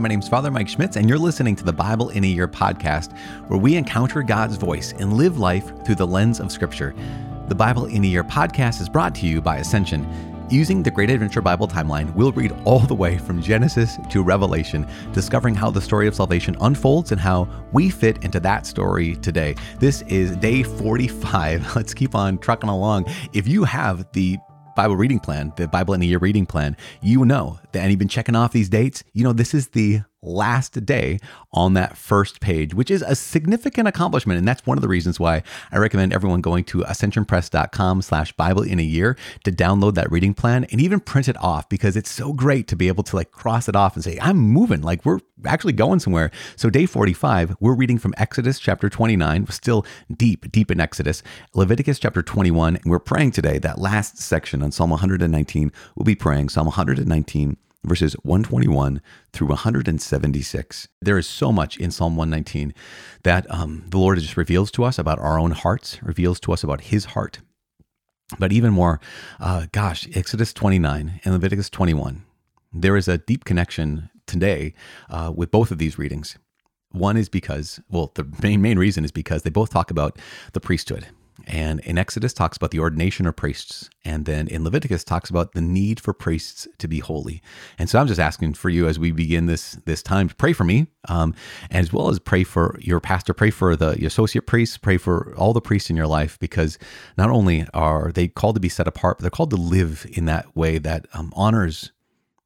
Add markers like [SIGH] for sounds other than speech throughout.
Hi, my name's Father Mike Schmitz, and you're listening to the Bible in a Year podcast, where we encounter God's voice and live life through the lens of Scripture. The Bible in a Year podcast is brought to you by Ascension. Using the Great Adventure Bible timeline, we'll read all the way from Genesis to Revelation, discovering how the story of salvation unfolds and how we fit into that story today. This is day 45. [LAUGHS] Let's keep on trucking along. If you have the Bible reading plan, the Bible in a year reading plan, you know that, and you've been checking off these dates, you know, this is the last day on that first page, which is a significant accomplishment. And that's one of the reasons why I recommend everyone going to ascensionpress.com slash Bible in a year to download that reading plan and even print it off because it's so great to be able to like cross it off and say, I'm moving, like we're actually going somewhere. So day 45, we're reading from Exodus chapter 29, we're still deep, deep in Exodus, Leviticus chapter 21, and we're praying today that last section on Psalm 119. We'll be praying Psalm 119 verses 121 through 176. There is so much in Psalm 119 that um, the Lord just reveals to us about our own hearts, reveals to us about His heart. But even more, uh, gosh, Exodus 29 and Leviticus 21. There is a deep connection today uh, with both of these readings. One is because, well, the main, main reason is because they both talk about the priesthood and in Exodus talks about the ordination of priests. And then in Leviticus talks about the need for priests to be holy. And so I'm just asking for you as we begin this this time to pray for me, um, as well as pray for your pastor, pray for the associate priests, pray for all the priests in your life, because not only are they called to be set apart, but they're called to live in that way that um, honors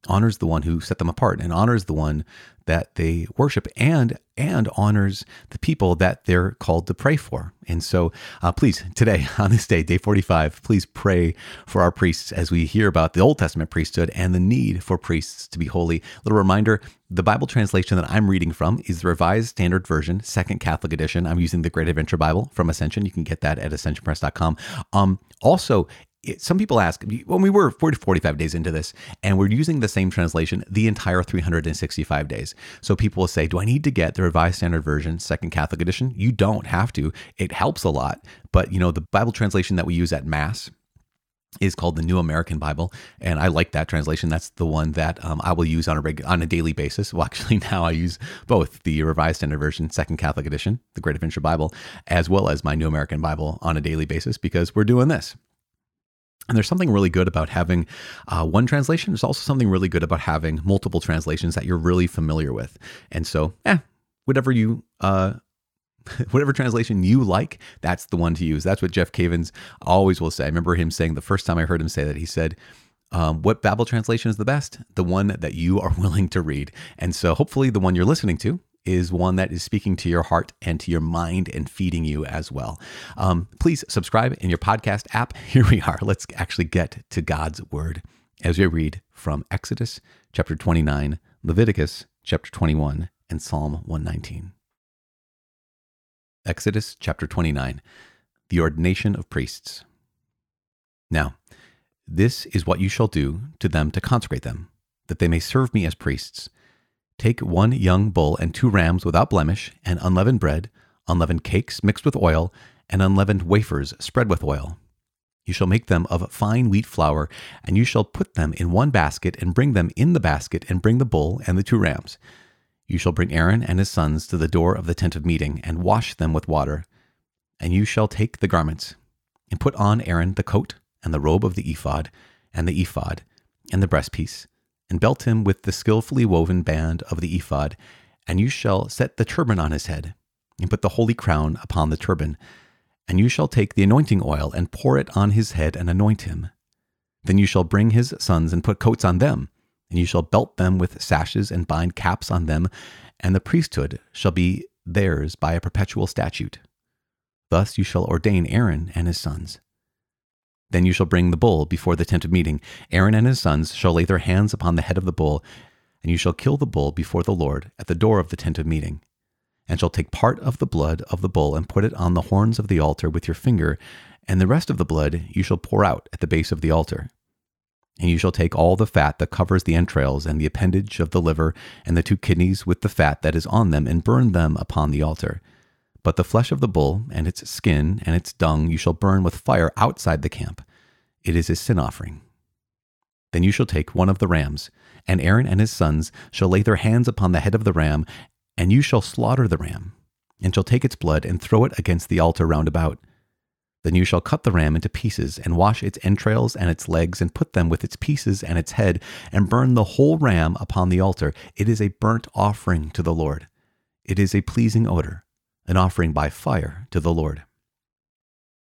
honors the one who set them apart and honors the one that they worship and and honors the people that they're called to pray for. And so, uh, please, today [LAUGHS] on this day, day 45, please pray for our priests as we hear about the Old Testament priesthood and the need for priests to be holy. Little reminder the Bible translation that I'm reading from is the Revised Standard Version, Second Catholic Edition. I'm using the Great Adventure Bible from Ascension. You can get that at ascensionpress.com. Um, also, some people ask when we were 40 45 days into this and we're using the same translation the entire 365 days so people will say do i need to get the revised standard version second catholic edition you don't have to it helps a lot but you know the bible translation that we use at mass is called the New American Bible, and I like that translation. That's the one that um, I will use on a reg- on a daily basis. Well, [LAUGHS] actually, now I use both the Revised Standard Version, Second Catholic Edition, the Great Adventure Bible, as well as my New American Bible on a daily basis because we're doing this. And there's something really good about having uh, one translation. There's also something really good about having multiple translations that you're really familiar with. And so, eh, whatever you, uh, [LAUGHS] whatever translation you like, that's the one to use. That's what Jeff Cavins always will say. I remember him saying the first time I heard him say that, he said, um, what Bible translation is the best? The one that you are [LAUGHS] willing to read. And so hopefully the one you're listening to is one that is speaking to your heart and to your mind and feeding you as well. Um, please subscribe in your podcast app. [LAUGHS] Here we are. Let's actually get to God's word as we read from Exodus chapter 29, Leviticus chapter 21, and Psalm 119. Exodus chapter 29, the ordination of priests. Now, this is what you shall do to them to consecrate them, that they may serve me as priests. Take one young bull and two rams without blemish, and unleavened bread, unleavened cakes mixed with oil, and unleavened wafers spread with oil. You shall make them of fine wheat flour, and you shall put them in one basket, and bring them in the basket, and bring the bull and the two rams. You shall bring Aaron and his sons to the door of the tent of meeting, and wash them with water. And you shall take the garments, and put on Aaron the coat, and the robe of the ephod, and the ephod, and the breastpiece and belt him with the skillfully woven band of the ephod, and you shall set the turban on his head, and put the holy crown upon the turban. And you shall take the anointing oil and pour it on his head and anoint him. Then you shall bring his sons and put coats on them, and you shall belt them with sashes and bind caps on them, and the priesthood shall be theirs by a perpetual statute. Thus you shall ordain Aaron and his sons. Then you shall bring the bull before the tent of meeting. Aaron and his sons shall lay their hands upon the head of the bull, and you shall kill the bull before the Lord at the door of the tent of meeting, and shall take part of the blood of the bull and put it on the horns of the altar with your finger, and the rest of the blood you shall pour out at the base of the altar. And you shall take all the fat that covers the entrails and the appendage of the liver and the two kidneys with the fat that is on them, and burn them upon the altar. But the flesh of the bull, and its skin, and its dung you shall burn with fire outside the camp. It is a sin offering. Then you shall take one of the rams, and Aaron and his sons shall lay their hands upon the head of the ram, and you shall slaughter the ram, and shall take its blood and throw it against the altar round about. Then you shall cut the ram into pieces, and wash its entrails and its legs, and put them with its pieces and its head, and burn the whole ram upon the altar. It is a burnt offering to the Lord. It is a pleasing odor, an offering by fire to the Lord.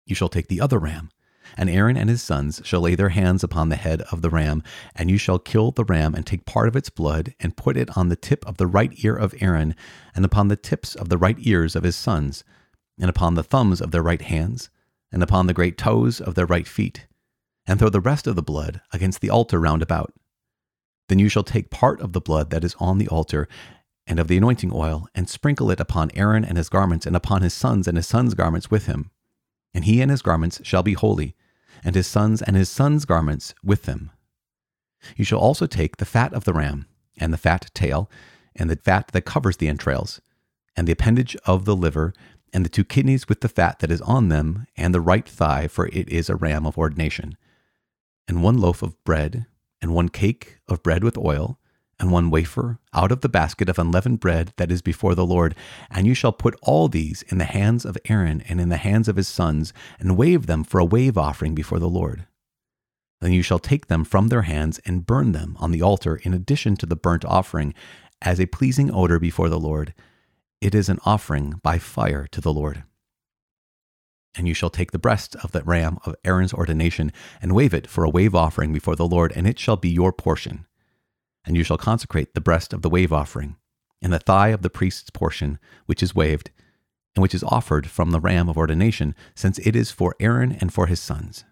You shall take the other ram and Aaron and his sons shall lay their hands upon the head of the ram, and you shall kill the ram and take part of its blood and put it on the tip of the right ear of Aaron, and upon the tips of the right ears of his sons, and upon the thumbs of their right hands, and upon the great toes of their right feet, and throw the rest of the blood against the altar round about. Then you shall take part of the blood that is on the altar, and of the anointing oil, and sprinkle it upon Aaron and his garments, and upon his sons and his sons' garments with him and he and his garments shall be holy, and his sons and his sons' garments with them. You shall also take the fat of the ram, and the fat tail, and the fat that covers the entrails, and the appendage of the liver, and the two kidneys with the fat that is on them, and the right thigh, for it is a ram of ordination, and one loaf of bread, and one cake of bread with oil, and one wafer out of the basket of unleavened bread that is before the Lord. And you shall put all these in the hands of Aaron and in the hands of his sons, and wave them for a wave offering before the Lord. Then you shall take them from their hands and burn them on the altar in addition to the burnt offering, as a pleasing odor before the Lord. It is an offering by fire to the Lord. And you shall take the breast of the ram of Aaron's ordination and wave it for a wave offering before the Lord, and it shall be your portion and you shall consecrate the breast of the wave offering, and the thigh of the priest's portion, which is waved, and which is offered from the ram of ordination, since it is for Aaron and for his sons.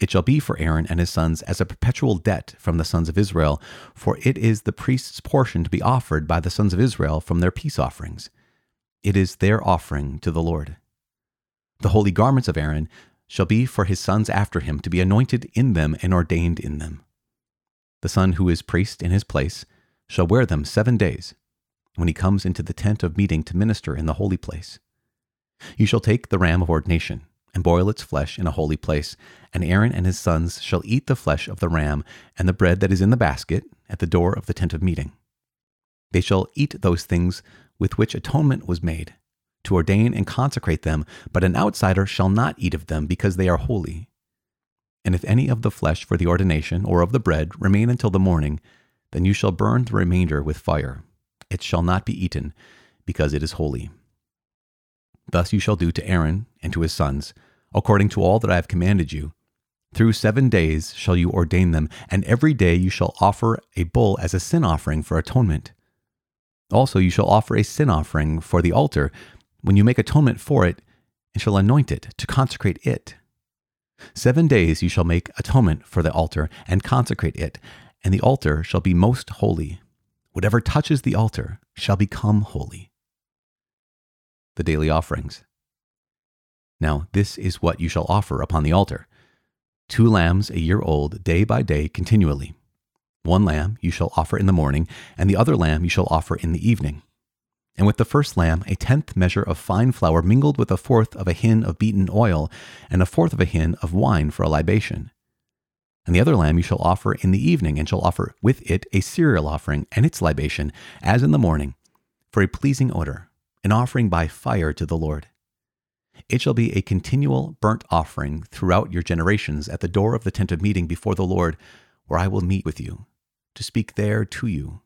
It shall be for Aaron and his sons as a perpetual debt from the sons of Israel, for it is the priest's portion to be offered by the sons of Israel from their peace offerings. It is their offering to the Lord. The holy garments of Aaron shall be for his sons after him to be anointed in them and ordained in them. The son who is priest in his place shall wear them seven days, when he comes into the tent of meeting to minister in the holy place. You shall take the ram of ordination, and boil its flesh in a holy place, and Aaron and his sons shall eat the flesh of the ram and the bread that is in the basket at the door of the tent of meeting. They shall eat those things with which atonement was made, to ordain and consecrate them, but an outsider shall not eat of them because they are holy. And if any of the flesh for the ordination or of the bread remain until the morning, then you shall burn the remainder with fire. It shall not be eaten, because it is holy. Thus you shall do to Aaron and to his sons, according to all that I have commanded you. Through seven days shall you ordain them, and every day you shall offer a bull as a sin offering for atonement. Also you shall offer a sin offering for the altar when you make atonement for it, and shall anoint it to consecrate it. Seven days you shall make atonement for the altar and consecrate it, and the altar shall be most holy. Whatever touches the altar shall become holy. The daily offerings. Now, this is what you shall offer upon the altar two lambs a year old, day by day, continually. One lamb you shall offer in the morning, and the other lamb you shall offer in the evening and with the first lamb a tenth measure of fine flour mingled with a fourth of a hin of beaten oil, and a fourth of a hin of wine for a libation. And the other lamb you shall offer in the evening, and shall offer with it a cereal offering and its libation, as in the morning, for a pleasing odor, an offering by fire to the Lord. It shall be a continual burnt offering throughout your generations at the door of the tent of meeting before the Lord, where I will meet with you, to speak there to you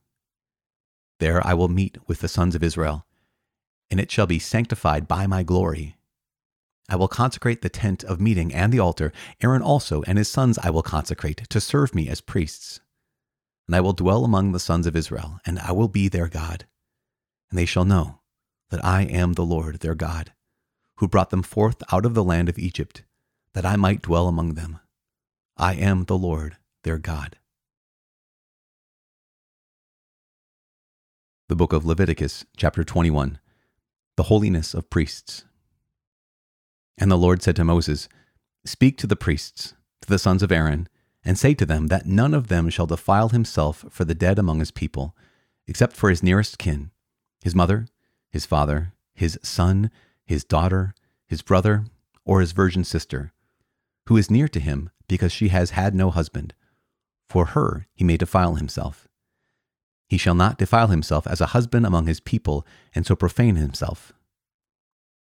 there I will meet with the sons of Israel, and it shall be sanctified by my glory. I will consecrate the tent of meeting and the altar. Aaron also and his sons I will consecrate to serve me as priests. And I will dwell among the sons of Israel, and I will be their God. And they shall know that I am the Lord their God, who brought them forth out of the land of Egypt, that I might dwell among them. I am the Lord their God. The book of Leviticus, chapter 21, the holiness of priests. And the Lord said to Moses, Speak to the priests, to the sons of Aaron, and say to them that none of them shall defile himself for the dead among his people, except for his nearest kin, his mother, his father, his son, his daughter, his brother, or his virgin sister, who is near to him because she has had no husband For her he may defile himself. He shall not defile himself as a husband among his people, and so profane himself.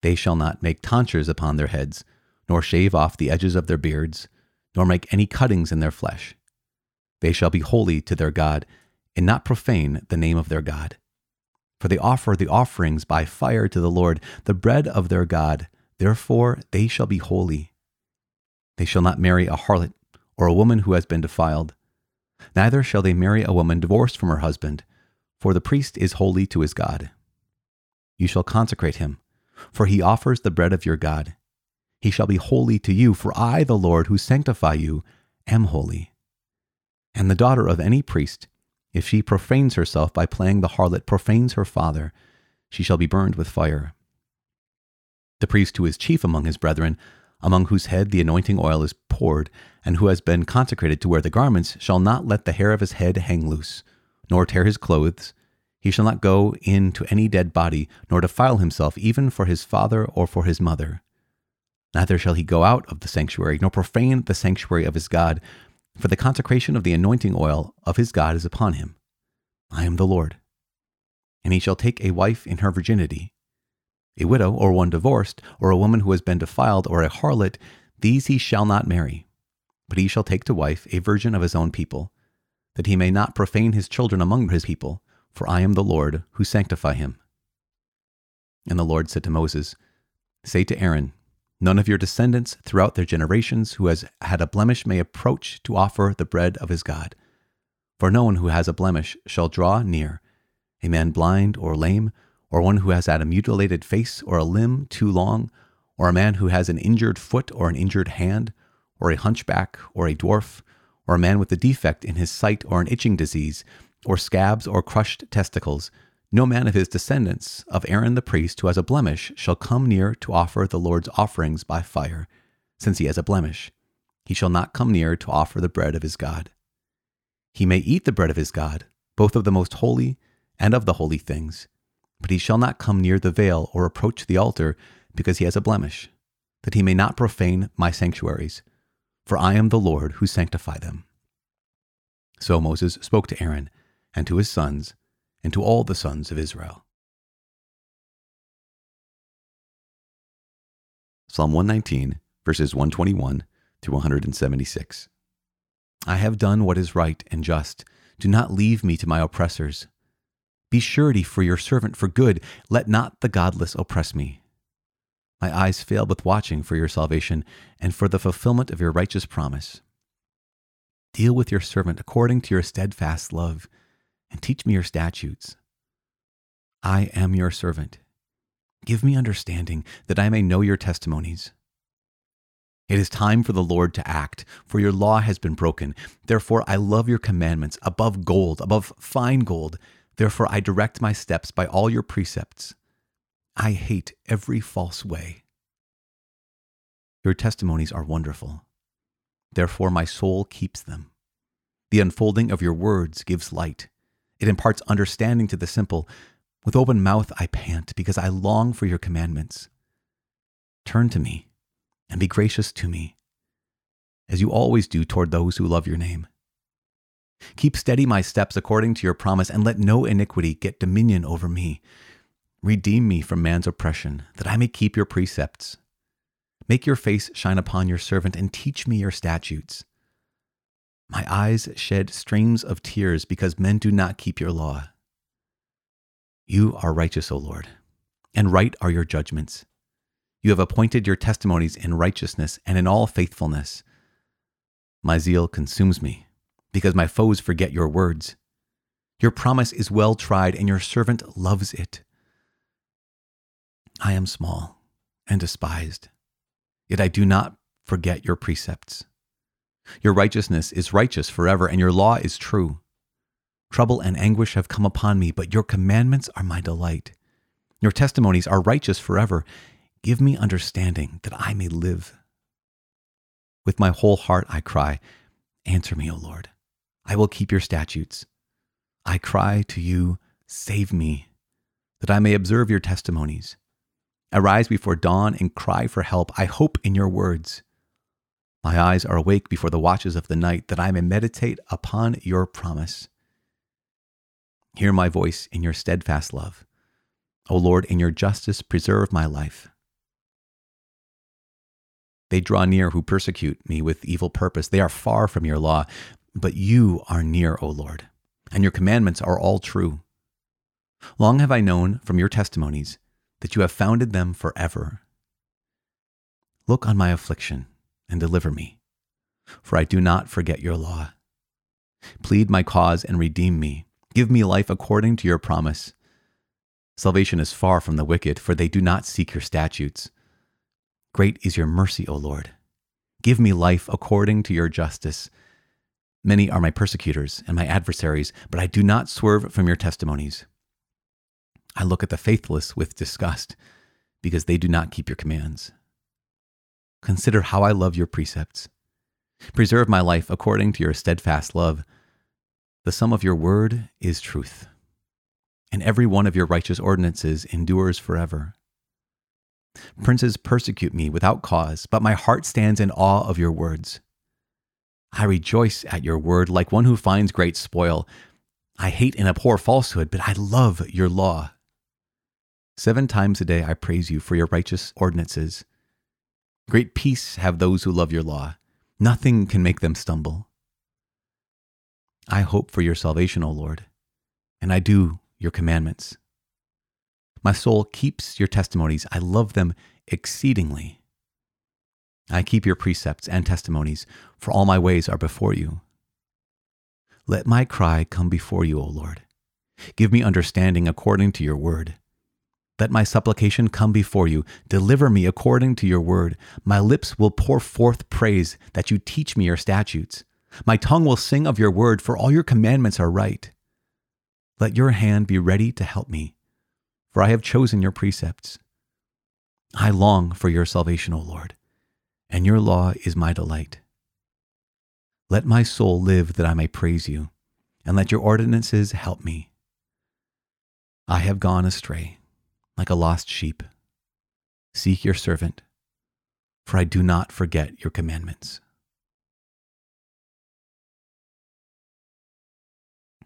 They shall not make tonsures upon their heads, nor shave off the edges of their beards, nor make any cuttings in their flesh. They shall be holy to their God, and not profane the name of their God. For they offer the offerings by fire to the Lord, the bread of their God. Therefore they shall be holy. They shall not marry a harlot, or a woman who has been defiled. Neither shall they marry a woman divorced from her husband, for the priest is holy to his God. You shall consecrate him, for he offers the bread of your God. He shall be holy to you, for I, the Lord, who sanctify you, am holy. And the daughter of any priest, if she profanes herself by playing the harlot, profanes her father, she shall be burned with fire. The priest who is chief among his brethren, among whose head the anointing oil is poured, and who has been consecrated to wear the garments, shall not let the hair of his head hang loose, nor tear his clothes, he shall not go in to any dead body, nor defile himself even for his father or for his mother. Neither shall he go out of the sanctuary, nor profane the sanctuary of his God, for the consecration of the anointing oil of his God is upon him. I am the Lord. And he shall take a wife in her virginity. A widow, or one divorced, or a woman who has been defiled, or a harlot, these he shall not marry. But he shall take to wife a virgin of his own people, that he may not profane his children among his people for I am the Lord who sanctify him. And the Lord said to Moses, Say to Aaron, None of your descendants throughout their generations who has had a blemish may approach to offer the bread of his God. For no one who has a blemish shall draw near, a man blind or lame, or one who has had a mutilated face or a limb too long, or a man who has an injured foot or an injured hand, or a hunchback or a dwarf, or a man with a defect in his sight or an itching disease, or scabs, or crushed testicles, no man of his descendants, of Aaron the priest, who has a blemish, shall come near to offer the Lord's offerings by fire, since he has a blemish. He shall not come near to offer the bread of his God. He may eat the bread of his God, both of the most holy and of the holy things, but he shall not come near the veil or approach the altar, because he has a blemish, that he may not profane my sanctuaries. For I am the Lord who sanctify them. So Moses spoke to Aaron and to his sons, and to all the sons of Israel. Psalm 119, verses 121 through 176. I have done what is right and just. Do not leave me to my oppressors. Be surety for your servant for good. Let not the godless oppress me. My eyes fail with watching for your salvation and for the fulfillment of your righteous promise. Deal with your servant according to your steadfast love and teach me your statutes. I am your servant. Give me understanding that I may know your testimonies. It is time for the Lord to act, for your law has been broken. Therefore, I love your commandments above gold, above fine gold. Therefore, I direct my steps by all your precepts. I hate every false way. Your testimonies are wonderful. Therefore, my soul keeps them. The unfolding of your words gives light. It imparts understanding to the simple. With open mouth I pant because I long for your commandments. Turn to me and be gracious to me, as you always do toward those who love your name. Keep steady my steps according to your promise, and let no iniquity get dominion over me. Redeem me from man's oppression, that I may keep your precepts. Make your face shine upon your servant, and teach me your statutes. My eyes shed streams of tears because men do not keep your law. You are righteous, O Lord, and right are your judgments. You have appointed your testimonies in righteousness and in all faithfulness. My zeal consumes me because my foes forget your words. Your promise is well tried, and your servant loves it. I am small and despised, yet I do not forget your precepts. Your righteousness is righteous forever, and your law is true. Trouble and anguish have come upon me, but your commandments are my delight. Your testimonies are righteous forever. Give me understanding that I may live. With my whole heart I cry, Answer me, O Lord. I will keep your statutes. I cry to you, Save me, that I may observe your testimonies. Arise before dawn and cry for help. I hope in your words. My eyes are awake before the watches of the night, that I may meditate upon your promise. Hear my voice in your steadfast love. O Lord, in your justice, preserve my life. They draw near who persecute me with evil purpose. They are far from your law, but you are near, O Lord, and your commandments are all true. Long have I known from your testimonies that you have founded them forever. Look on my affliction and deliver me, for I do not forget your law. Plead my cause and redeem me. Give me life according to your promise. Salvation is far from the wicked, for they do not seek your statutes. Great is your mercy, O Lord. Give me life according to your justice. Many are my persecutors and my adversaries, but I do not swerve from your testimonies. I look at the faithless with disgust, because they do not keep your commands. Consider how I love your precepts. Preserve my life according to your steadfast love. The sum of your word is truth, and every one of your righteous ordinances endures forever. Princes persecute me without cause, but my heart stands in awe of your words. I rejoice at your word like one who finds great spoil. I hate and abhor falsehood, but I love your law. Seven times a day I praise you for your righteous ordinances. Great peace have those who love your law. Nothing can make them stumble. I hope for your salvation, O Lord, and I do your commandments. My soul keeps your testimonies. I love them exceedingly. I keep your precepts and testimonies, for all my ways are before you. Let my cry come before you, O Lord. Give me understanding according to your word. Let my supplication come before you. Deliver me according to your word. My lips will pour forth praise that you teach me your statutes. My tongue will sing of your word, for all your commandments are right. Let your hand be ready to help me, for I have chosen your precepts. I long for your salvation, O Lord, and your law is my delight. Let my soul live that I may praise you, and let your ordinances help me. I have gone astray like a lost sheep. Seek your servant, for I do not forget your commandments.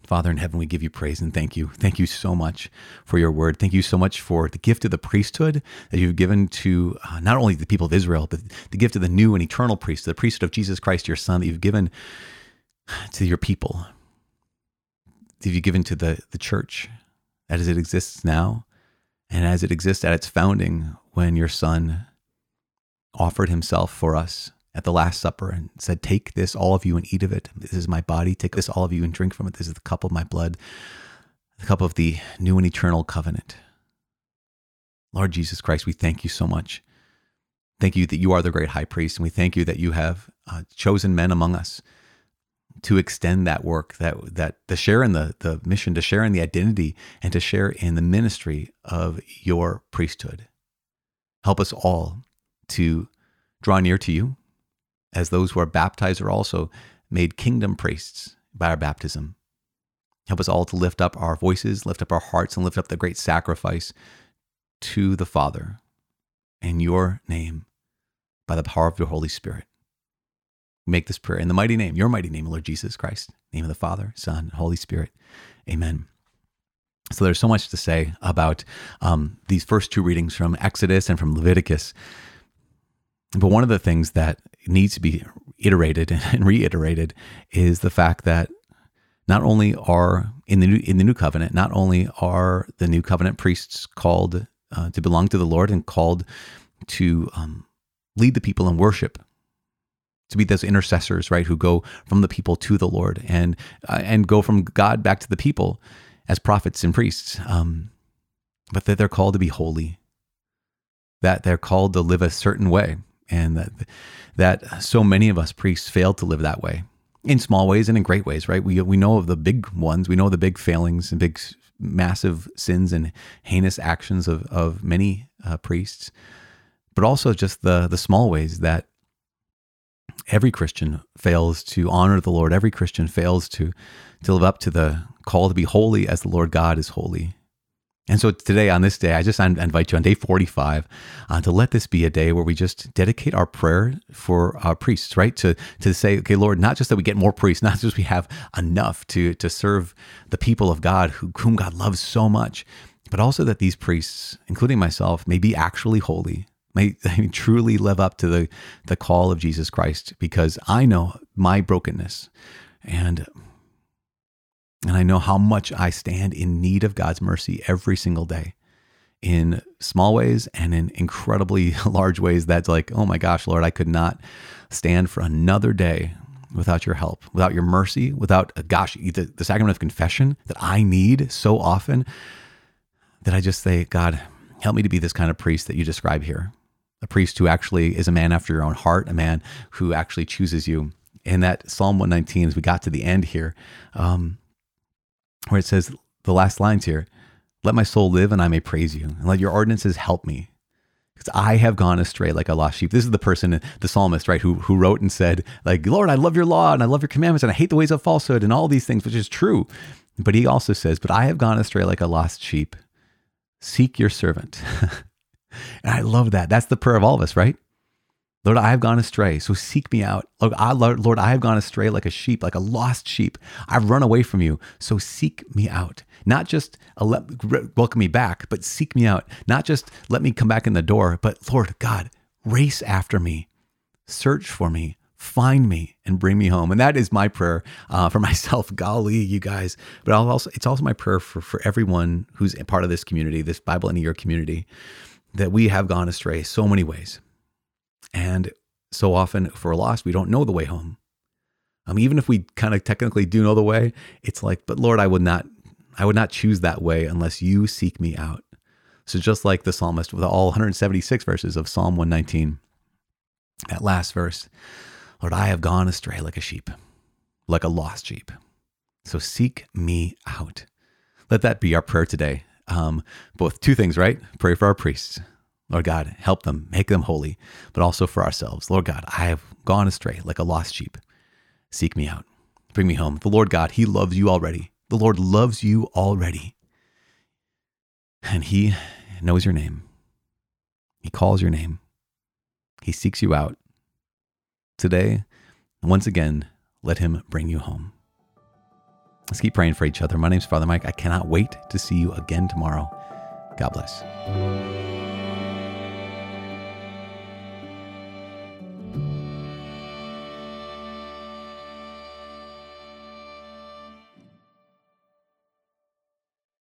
Father in heaven, we give you praise and thank you. Thank you so much for your word. Thank you so much for the gift of the priesthood that you've given to uh, not only the people of Israel, but the gift of the new and eternal priest, the priesthood of Jesus Christ, your Son, that you've given to your people, that you've given to the, the church as it exists now and as it exists at its founding when your son offered himself for us at the Last Supper and said, Take this, all of you, and eat of it. This is my body. Take this, all of you, and drink from it. This is the cup of my blood, the cup of the new and eternal covenant. Lord Jesus Christ, we thank you so much. Thank you that you are the great high priest, and we thank you that you have uh, chosen men among us to extend that work, that that to share in the the mission, to share in the identity, and to share in the ministry of your priesthood. Help us all to draw near to you, as those who are baptized are also made kingdom priests by our baptism. Help us all to lift up our voices, lift up our hearts, and lift up the great sacrifice to the Father in your name by the power of your Holy Spirit make this prayer in the mighty name, your mighty name, Lord Jesus Christ, name of the Father, Son, Holy Spirit. Amen. So there's so much to say about um, these first two readings from Exodus and from Leviticus. But one of the things that needs to be iterated [LAUGHS] and reiterated is the fact that not only are in the new, in the new covenant, not only are the new covenant priests called uh, to belong to the Lord and called to um, lead the people in worship to be those intercessors, right, who go from the people to the Lord and uh, and go from God back to the people as prophets and priests. Um, but that they're called to be holy, that they're called to live a certain way, and that that so many of us priests fail to live that way in small ways and in great ways, right? We we know of the big ones, we know the big failings and big massive sins and heinous actions of of many uh, priests, but also just the the small ways that every Christian fails to honor the Lord. Every Christian fails to, to live up to the call to be holy as the Lord God is holy. And so today, on this day, I just invite you on day 45 uh, to let this be a day where we just dedicate our prayer for our priests, right? To to say, okay, Lord, not just that we get more priests, [LAUGHS] not just we have enough to to serve the people of God who, whom God loves so much, but also that these priests, including myself, may be actually holy, may, [LAUGHS] may truly live up to the the call of Jesus Christ, because I know my brokenness, and and I know how much I stand in need of God's mercy every single day in small ways and in incredibly [LAUGHS] large ways that's like, oh my gosh, Lord, I could not stand for another day without your help, without your mercy, without, uh, gosh, the, the sacrament of confession that I need so often that I just say, God, help me to be this kind of priest that you describe here. A priest who actually is a man after your own heart, a man who actually chooses you. In that Psalm 119, as we got to the end here, um, where it says the last lines here let my soul live and I may praise you, and let your ordinances help me. Because I have gone astray like a lost sheep. This is the person, the psalmist, right, who, who wrote and said, like, Lord, I love your law and I love your commandments and I hate the ways of falsehood and all these things, which is true. But he also says, But I have gone astray like a lost sheep. Seek your servant. [LAUGHS] and I love that. That's the prayer of all of us, right? Lord, I have gone astray, so seek me out. Lord I, Lord, I have gone astray like a sheep, like a lost sheep. I've run away from you, so seek me out. Not just welcome me back, but seek me out. Not just let me come back in the door, but Lord God, race after me, search for me, find me, and bring me home. And that is my prayer uh, for [LAUGHS] myself. Golly, you guys. But I'll also, it's also my prayer for, for everyone who's a part of this community, this Bible in a Year community, that we have gone astray so many ways and so often, if we're lost, we don't know the way home. Um, even if we kind of technically do know the way, it's like, but Lord, I would not, I would not choose that way unless you seek me out. So just like the psalmist with all 176 verses of Psalm 119, that last verse, Lord, I have gone astray like a sheep, like a lost sheep. So seek me out. Let that be our prayer today. Um, both two things, right? Pray for our priests Lord God, help them, make them holy, but also for ourselves. Lord God, I have gone astray like a lost sheep. Seek me out. Bring me home. The Lord God, He loves you already. The Lord loves you already. And He knows your name. He calls your name. He seeks you out. Today, once again, let Him bring you home. Let's keep praying for each other. My name's Father Mike. I cannot wait to see you again tomorrow. God bless.